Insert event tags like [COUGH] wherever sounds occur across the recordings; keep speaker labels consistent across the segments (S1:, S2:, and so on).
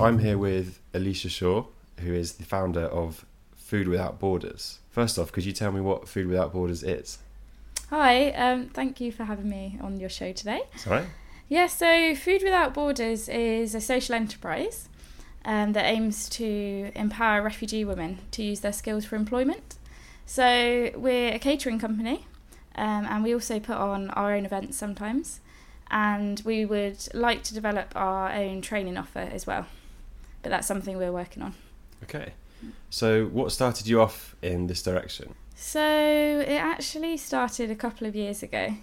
S1: So I'm here with Alicia Shaw, who is the founder of Food Without Borders. First off, could you tell me what Food Without Borders is?
S2: Hi, um, thank you for having me on your show today.
S1: Sorry.
S2: Yeah, so Food Without Borders is a social enterprise um, that aims to empower refugee women to use their skills for employment. So we're a catering company, um, and we also put on our own events sometimes. And we would like to develop our own training offer as well, but that's something we're working on.
S1: Okay. So what started you off in this direction?
S2: So it actually started a couple of years ago.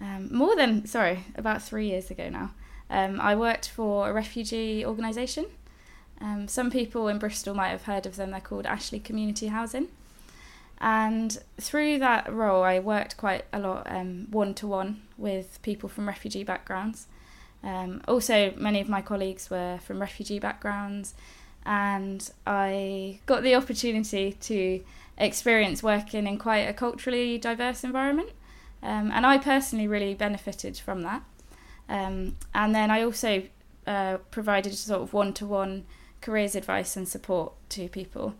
S2: Um, more than, sorry, about three years ago now. Um, I worked for a refugee organisation. Um, some people in Bristol might have heard of them. They're called Ashley Community Housing. And through that role, I worked quite a lot one to one with people from refugee backgrounds. Um, also, many of my colleagues were from refugee backgrounds, and I got the opportunity to experience working in quite a culturally diverse environment. Um, and I personally really benefited from that. Um, and then I also uh, provided sort of one to one careers advice and support to people.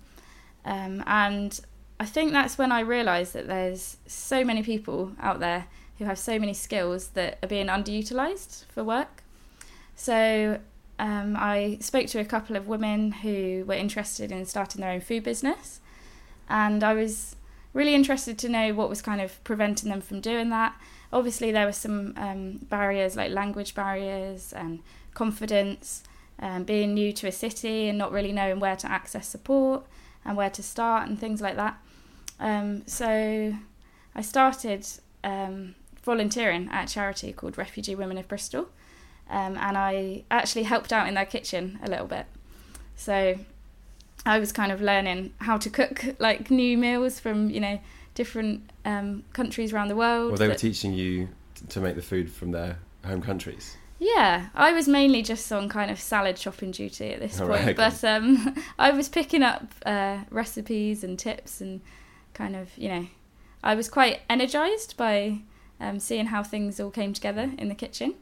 S2: Um, and I think that's when I realised that there's so many people out there who have so many skills that are being underutilised for work. So um, I spoke to a couple of women who were interested in starting their own food business, and I was really interested to know what was kind of preventing them from doing that. Obviously, there were some um, barriers like language barriers and confidence, um, being new to a city and not really knowing where to access support and where to start and things like that. Um, so I started um, volunteering at a charity called Refugee Women of Bristol, um, and I actually helped out in their kitchen a little bit. So I was kind of learning how to cook like new meals from you know different um, countries around the world.
S1: Well, they were teaching you to make the food from their home countries.
S2: Yeah, I was mainly just on kind of salad shopping duty at this point, right, okay. but um, [LAUGHS] I was picking up uh, recipes and tips and kind of you know, I was quite energized by um, seeing how things all came together in the kitchen,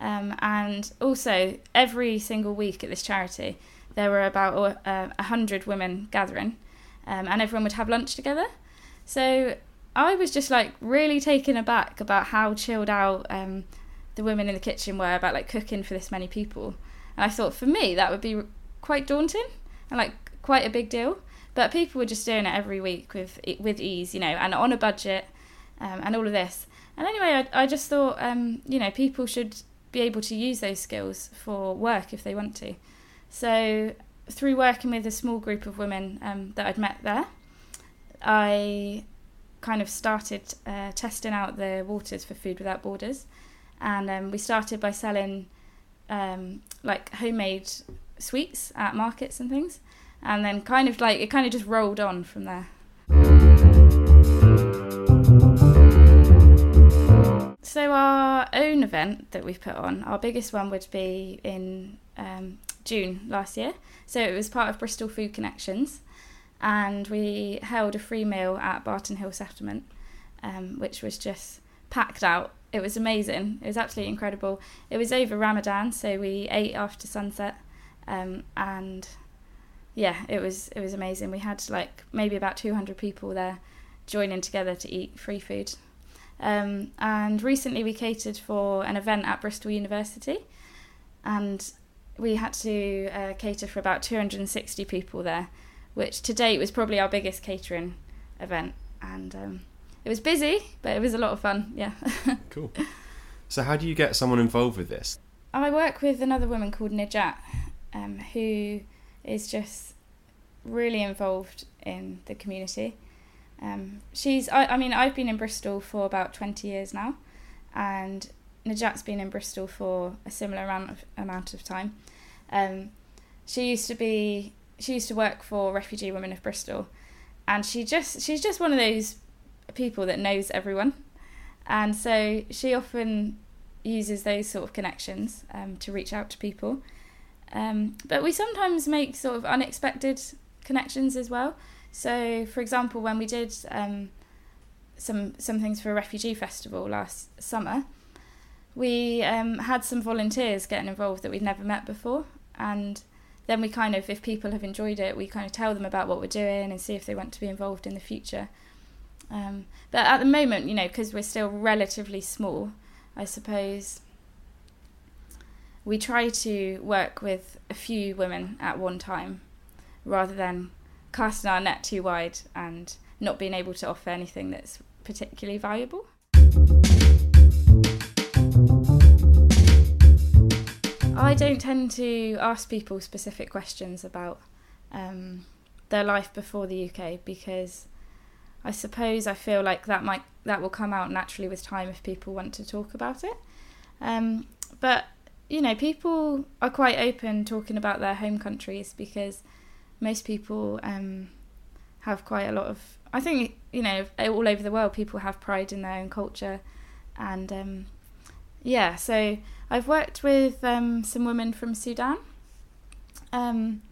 S2: um, and also every single week at this charity there were about uh, a hundred women gathering, um, and everyone would have lunch together. So I was just like really taken aback about how chilled out um, the women in the kitchen were about like cooking for this many people. And I thought for me that would be quite daunting and like quite a big deal. But people were just doing it every week with with ease, you know, and on a budget, um, and all of this. And anyway, I, I just thought, um, you know, people should be able to use those skills for work if they want to. So, through working with a small group of women um, that I'd met there, I kind of started uh, testing out the waters for Food Without Borders. And um, we started by selling um, like homemade sweets at markets and things. And then kind of like it kind of just rolled on from there. So, our own event that we've put on, our biggest one would be in um, June last year. So it was part of Bristol Food Connections, and we held a free meal at Barton Hill Settlement, um, which was just packed out. It was amazing. It was absolutely incredible. It was over Ramadan, so we ate after sunset, um, and yeah, it was it was amazing. We had like maybe about two hundred people there joining together to eat free food. Um, and recently we catered for an event at Bristol University, and we had to uh, cater for about 260 people there, which to date was probably our biggest catering event. And um, it was busy, but it was a lot of fun. Yeah. [LAUGHS]
S1: cool. So, how do you get someone involved with this?
S2: I work with another woman called Najat, um, who is just really involved in the community. Um, she's, I, I mean, I've been in Bristol for about 20 years now, and Najat's been in Bristol for a similar amount of amount of time. Um, she used to be she used to work for Refugee Women of Bristol, and she just she's just one of those people that knows everyone, and so she often uses those sort of connections um, to reach out to people. Um, but we sometimes make sort of unexpected connections as well. So, for example, when we did um, some some things for a refugee festival last summer, we um, had some volunteers getting involved that we'd never met before, and then we kind of, if people have enjoyed it, we kind of tell them about what we're doing and see if they want to be involved in the future. Um, but at the moment, you know, because we're still relatively small, I suppose we try to work with a few women at one time rather than casting our net too wide and not being able to offer anything that's particularly valuable. I don't tend to ask people specific questions about um, their life before the UK because I suppose I feel like that might that will come out naturally with time if people want to talk about it. Um, but you know, people are quite open talking about their home countries because most people um, have quite a lot of. I think you know, all over the world, people have pride in their own culture, and um, yeah. So I've worked with um, some women from Sudan, um,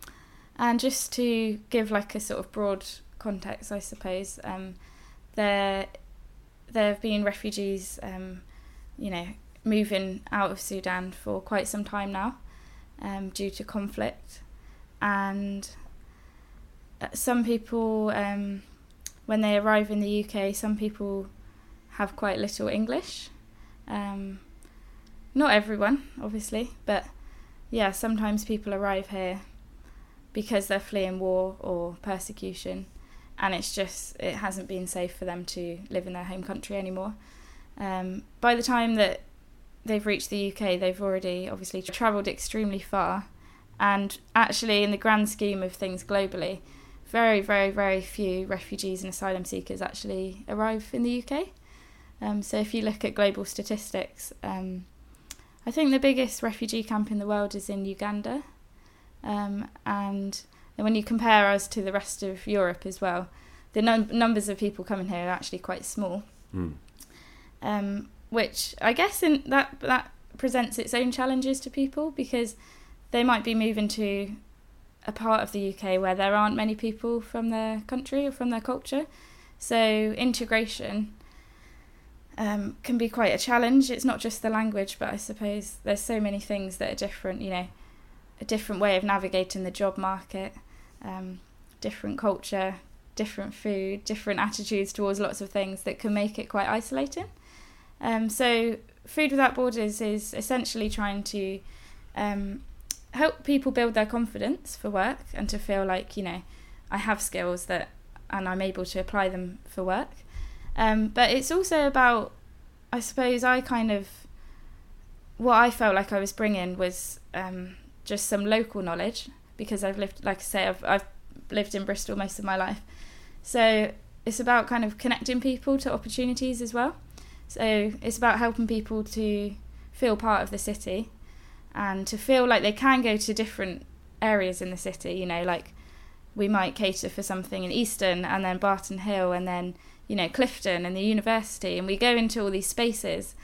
S2: and just to give like a sort of broad context, I suppose, um, there there have been refugees, um, you know, moving out of Sudan for quite some time now, due to conflict, and some people, um, when they arrive in the UK, some people have quite little English. Um, not everyone, obviously, but yeah, sometimes people arrive here because they're fleeing war or persecution, and it's just it hasn't been safe for them to live in their home country anymore. Um, by the time that they've reached the UK, they've already obviously travelled extremely far, and actually, in the grand scheme of things globally, very, very, very few refugees and asylum seekers actually arrive in the UK. Um, so if you look at global statistics, um, I think the biggest refugee camp in the world is in Uganda. Um, and when you compare us to the rest of Europe as well, the num- numbers of people coming here are actually quite small. Mm. Um, which I guess in that that presents its own challenges to people because they might be moving to a part of the UK where there aren't many people from their country or from their culture. So integration um, can be quite a challenge. It's not just the language, but I suppose there's so many things that are different. You know, a different way of navigating the job market, um, different culture, different food, different attitudes towards lots of things that can make it quite isolating. Um, so, Food Without Borders is essentially trying to um, help people build their confidence for work and to feel like, you know, I have skills that and I'm able to apply them for work. Um, but it's also about, I suppose, I kind of, what I felt like I was bringing was um, just some local knowledge because I've lived, like I say, I've, I've lived in Bristol most of my life. So it's about kind of connecting people to opportunities as well. So it's about helping people to feel part of the city and to feel like they can go to different areas in the city. You know, like we might cater for something in Easton and then Barton Hill and then you know Clifton and the university, and we go into all these spaces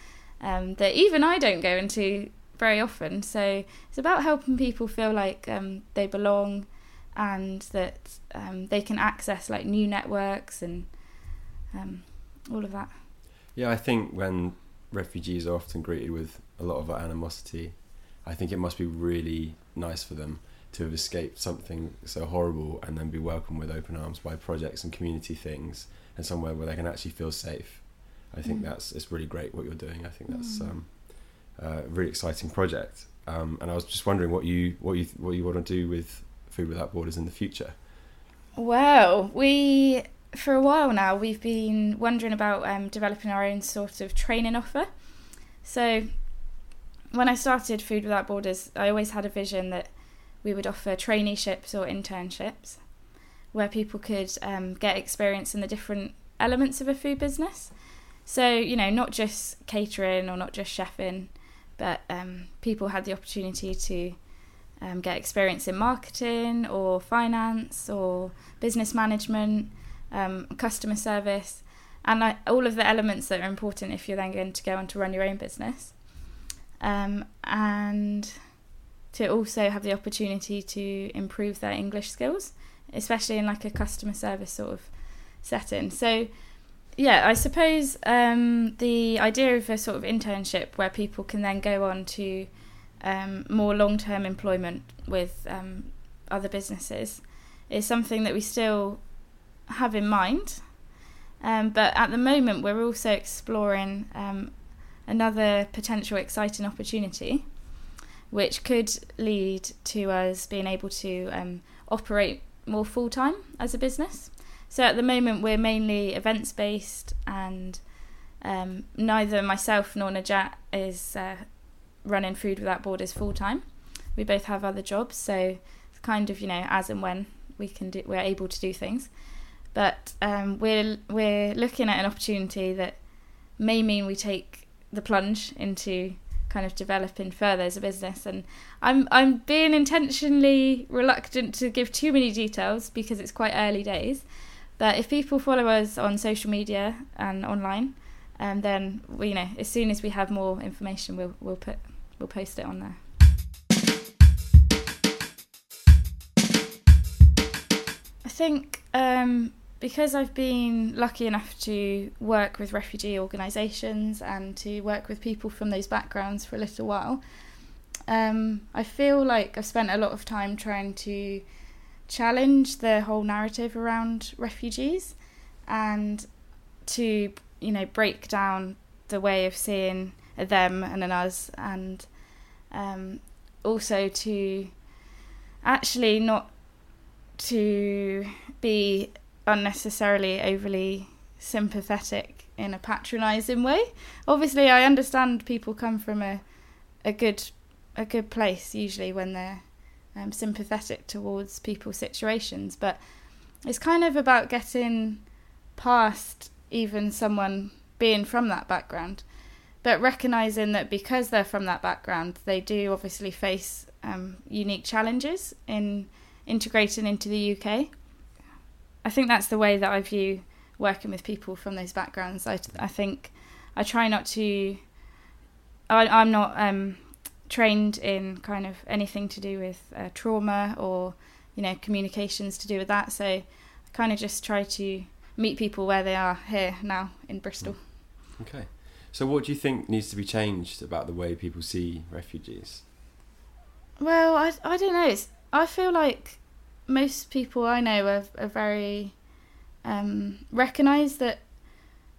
S2: um, that even I don't go into very often. So it's about helping people feel like um, they belong and that um, they can access like new networks and um, all of that.
S1: Yeah, I think when refugees are often greeted with a lot of animosity, I think it must be really nice for them to have escaped something so horrible and then be welcomed with open arms by projects and community things and somewhere where they can actually feel safe. I think mm. that's it's really great what you're doing. I think that's mm. um, a really exciting project. Um, and I was just wondering what you what you what you want to do with Food Without Borders in the future.
S2: Well, we for a while now we've been wondering about um, developing our own sort of training offer. So when I started Food Without Borders, I always had a vision that we would offer traineeships or internships where people could um, get experience in the different elements of a food business. So, you know, not just catering or not just chefing, but um, people had the opportunity to um, get experience in marketing or finance or business management, um, customer service, and all of the elements that are important if you're then going to go on to run your own business um, and to also have the opportunity to improve their English skills, especially in like a customer service sort of setting. So, yeah, I suppose um, the idea of a sort of internship where people can then go on to um, more long term employment with um, other businesses is something that we still have in mind. Um, but at the moment, we're also exploring um, another potential exciting opportunity, which could lead to us being able to um, operate more full time as a business. So at the moment, we're mainly events based, and um, neither myself nor Najat is uh, running Food Without Borders full time. We both have other jobs, so it's kind of you know as and when we can do, we're able to do things. But um, we're we're looking at an opportunity that may mean we take the plunge into kind of developing further as a business. And I'm I'm being intentionally reluctant to give too many details because it's quite early days. But if people follow us on social media and online, um, then we, you know as soon as we have more information, we'll we'll put we'll post it on there. I think um, because I've been lucky enough to work with refugee organisations and to work with people from those backgrounds for a little while, um, I feel like I've spent a lot of time trying to challenge the whole narrative around refugees and to you know break down the way of seeing them and an us and um, also to actually not to be unnecessarily overly sympathetic in a patronizing way. Obviously, I understand people come from a a good a good place usually when they're um, sympathetic towards people's situations, but it's kind of about getting past even someone being from that background, but recognizing that because they're from that background, they do obviously face um, unique challenges in integrating into the UK. I think that's the way that I view working with people from those backgrounds. I, I think I try not to. I, am not um, trained in kind of anything to do with uh, trauma or you know communications to do with that. So I kind of just try to meet people where they are here now in Bristol.
S1: Okay. So what do you think needs to be changed about the way people see refugees?
S2: Well, I, I don't know. It's, I feel like most people I know are, are very um, recognise that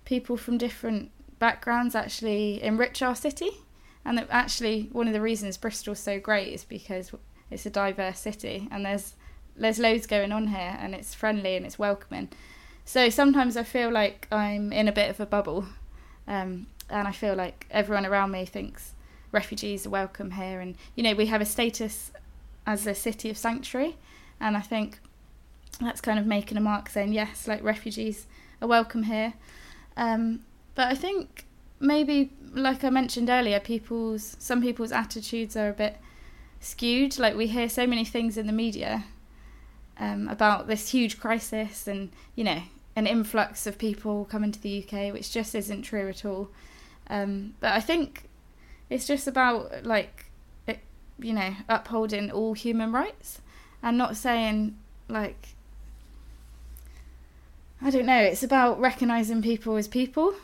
S2: people from different backgrounds actually enrich our city, and that actually one of the reasons Bristol's so great is because it's a diverse city and there's there's loads going on here and it's friendly and it's welcoming. So sometimes I feel like I'm in a bit of a bubble, um, and I feel like everyone around me thinks refugees are welcome here, and you know we have a status as a city of sanctuary, and I think that's kind of making a mark saying yes, like refugees are welcome here. Um, but I think maybe, like I mentioned earlier, people's some people's attitudes are a bit skewed. Like we hear so many things in the media um, about this huge crisis and you know an influx of people coming to the UK, which just isn't true at all. Um, but I think it's just about like it, you know upholding all human rights and not saying like I don't know. It's about recognizing people as people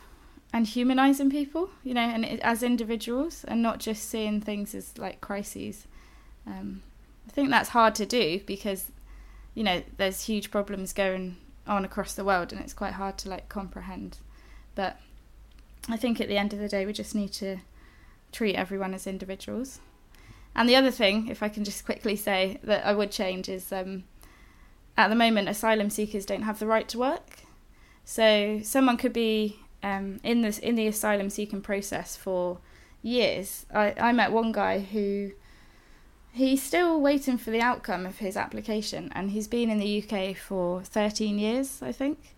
S2: and humanizing people, you know, and it, as individuals, and not just seeing things as like crises. Um, I think that's hard to do because, you know, there's huge problems going on across the world, and it's quite hard to like comprehend. But I think at the end of the day, we just need to treat everyone as individuals. And the other thing, if I can just quickly say that I would change, is um, at the moment asylum seekers don't have the right to work. So someone could be um, in this in the asylum seeking process for years. I, I met one guy who he's still waiting for the outcome of his application, and he's been in the UK for 13 years, I think.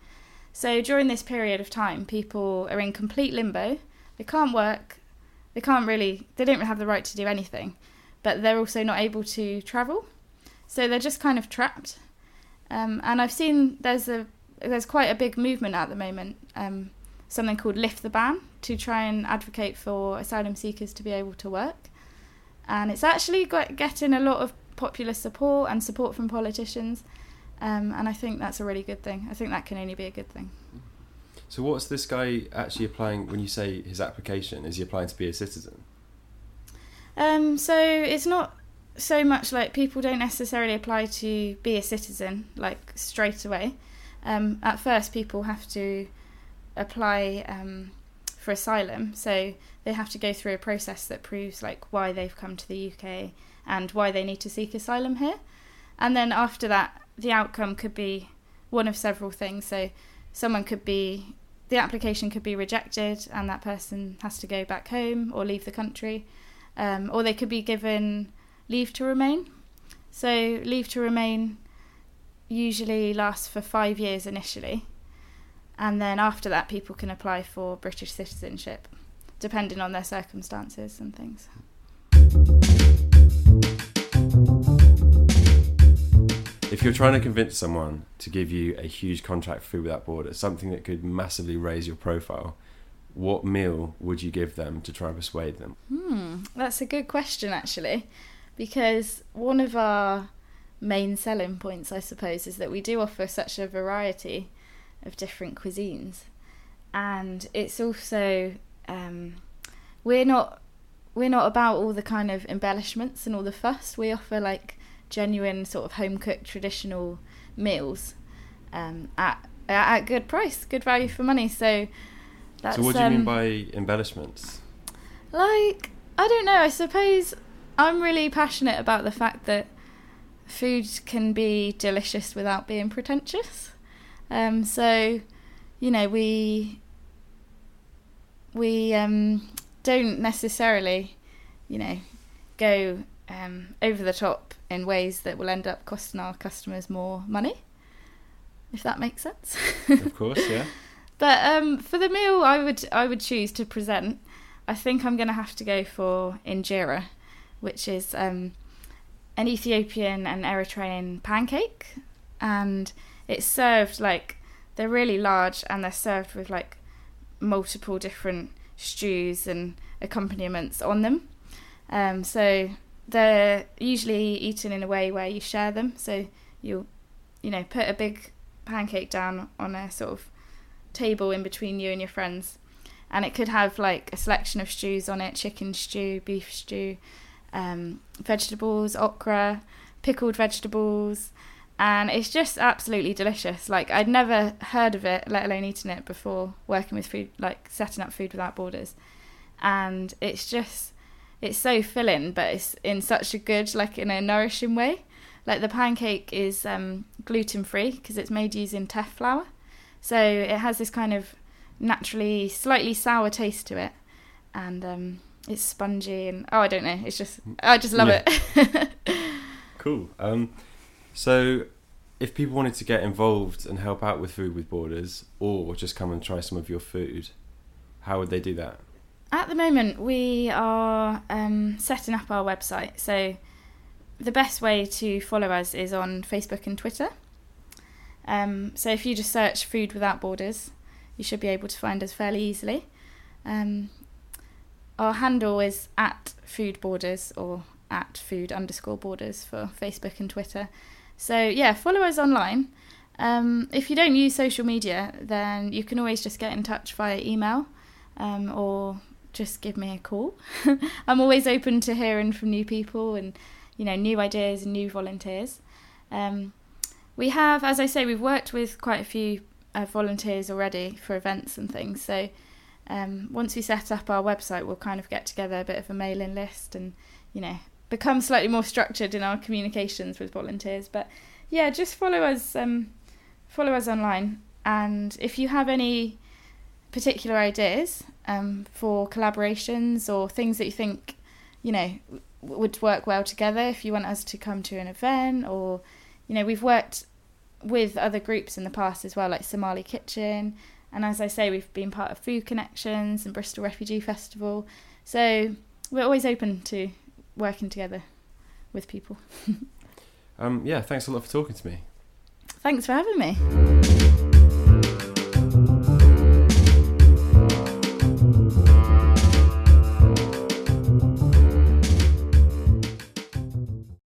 S2: So during this period of time, people are in complete limbo. They can't work. They can't really. They don't have the right to do anything but they're also not able to travel. So they're just kind of trapped. Um, and I've seen there's a there's quite a big movement at the moment, um, something called Lift the Ban, to try and advocate for asylum seekers to be able to work. And it's actually got, getting a lot of popular support and support from politicians. Um, and I think that's a really good thing. I think that can only be a good thing.
S1: So, what's this guy actually applying when you say his application? Is he applying to be a citizen?
S2: Um, so it's not so much like people don't necessarily apply to be a citizen like straight away. Um, at first, people have to apply um, for asylum, so they have to go through a process that proves like why they've come to the UK and why they need to seek asylum here. And then after that, the outcome could be one of several things. So someone could be the application could be rejected and that person has to go back home or leave the country, um, or they could be given leave to remain. So leave to remain usually lasts for five years initially, and then after that, people can apply for British citizenship, depending on their circumstances and things.
S1: If you're trying to convince someone to give you a huge contract for Food Without Borders, something that could massively raise your profile, what meal would you give them to try and persuade them?
S2: Hmm, that's a good question actually, because one of our main selling points, I suppose, is that we do offer such a variety of different cuisines, and it's also um, we're not we're not about all the kind of embellishments and all the fuss. We offer like genuine sort of home cooked traditional meals um, at at good price, good value for money. So
S1: that's so what do you um, mean by embellishments?
S2: Like I don't know. I suppose I'm really passionate about the fact that food can be delicious without being pretentious. Um, so you know we we um, don't necessarily you know go um, over the top in ways that will end up costing our customers more money. If that makes sense.
S1: of course, yeah. [LAUGHS]
S2: But um, for the meal, I would I would choose to present. I think I'm going to have to go for injera, which is um, an Ethiopian and Eritrean pancake, and it's served like they're really large and they're served with like multiple different stews and accompaniments on them. Um, so they're usually eaten in a way where you share them. So you'll, you know, put a big pancake down on a sort of table in between you and your friends, and it could have like a selection of stews on it: chicken stew, beef stew, um, vegetables, okra, pickled vegetables, and it's just absolutely delicious. Like I'd never heard of it, let alone eaten it before working with food, like setting up Food Without Borders, and it's just it's so filling, but it's in such a good, like in a nourishing way. Like the pancake is um, gluten free because it's made using teff flour, so it has this kind of naturally slightly sour taste to it, and um, it's spongy and oh, I don't know, it's just I just love yeah. it. [LAUGHS]
S1: cool. Um, so if people wanted to get involved and help out with Food with Borders, or just come and try some of your food, how would they do that?
S2: At the moment, we are um, setting up our website. So the best way to follow us is on Facebook and Twitter. Um, so if you just search Food Without Borders, you should be able to find us fairly easily. Um, our handle is at Food Borders or at Food underscore Borders for Facebook and Twitter. So yeah, follow us online. Um, if you don't use social media, then you can always just get in touch via email um, or just give me a call. [LAUGHS] I'm always open to hearing from new people and you know new ideas and new volunteers. Um, we have, as I say, we've worked with quite a few uh, volunteers already for events and things. So um, once we set up our website, we'll kind of get together a bit of a mailing list and you know become slightly more structured in our communications with volunteers. But yeah, just follow us, um, follow us online, and if you have any particular ideas um, for collaborations or things that you think, you know, would work well together if you want us to come to an event or, you know, we've worked with other groups in the past as well, like Somali Kitchen. And as I say, we've been part of Food Connections and Bristol Refugee Festival. So we're always open to working together with people. [LAUGHS]
S1: um, yeah, thanks a lot for talking to me.
S2: Thanks for having me.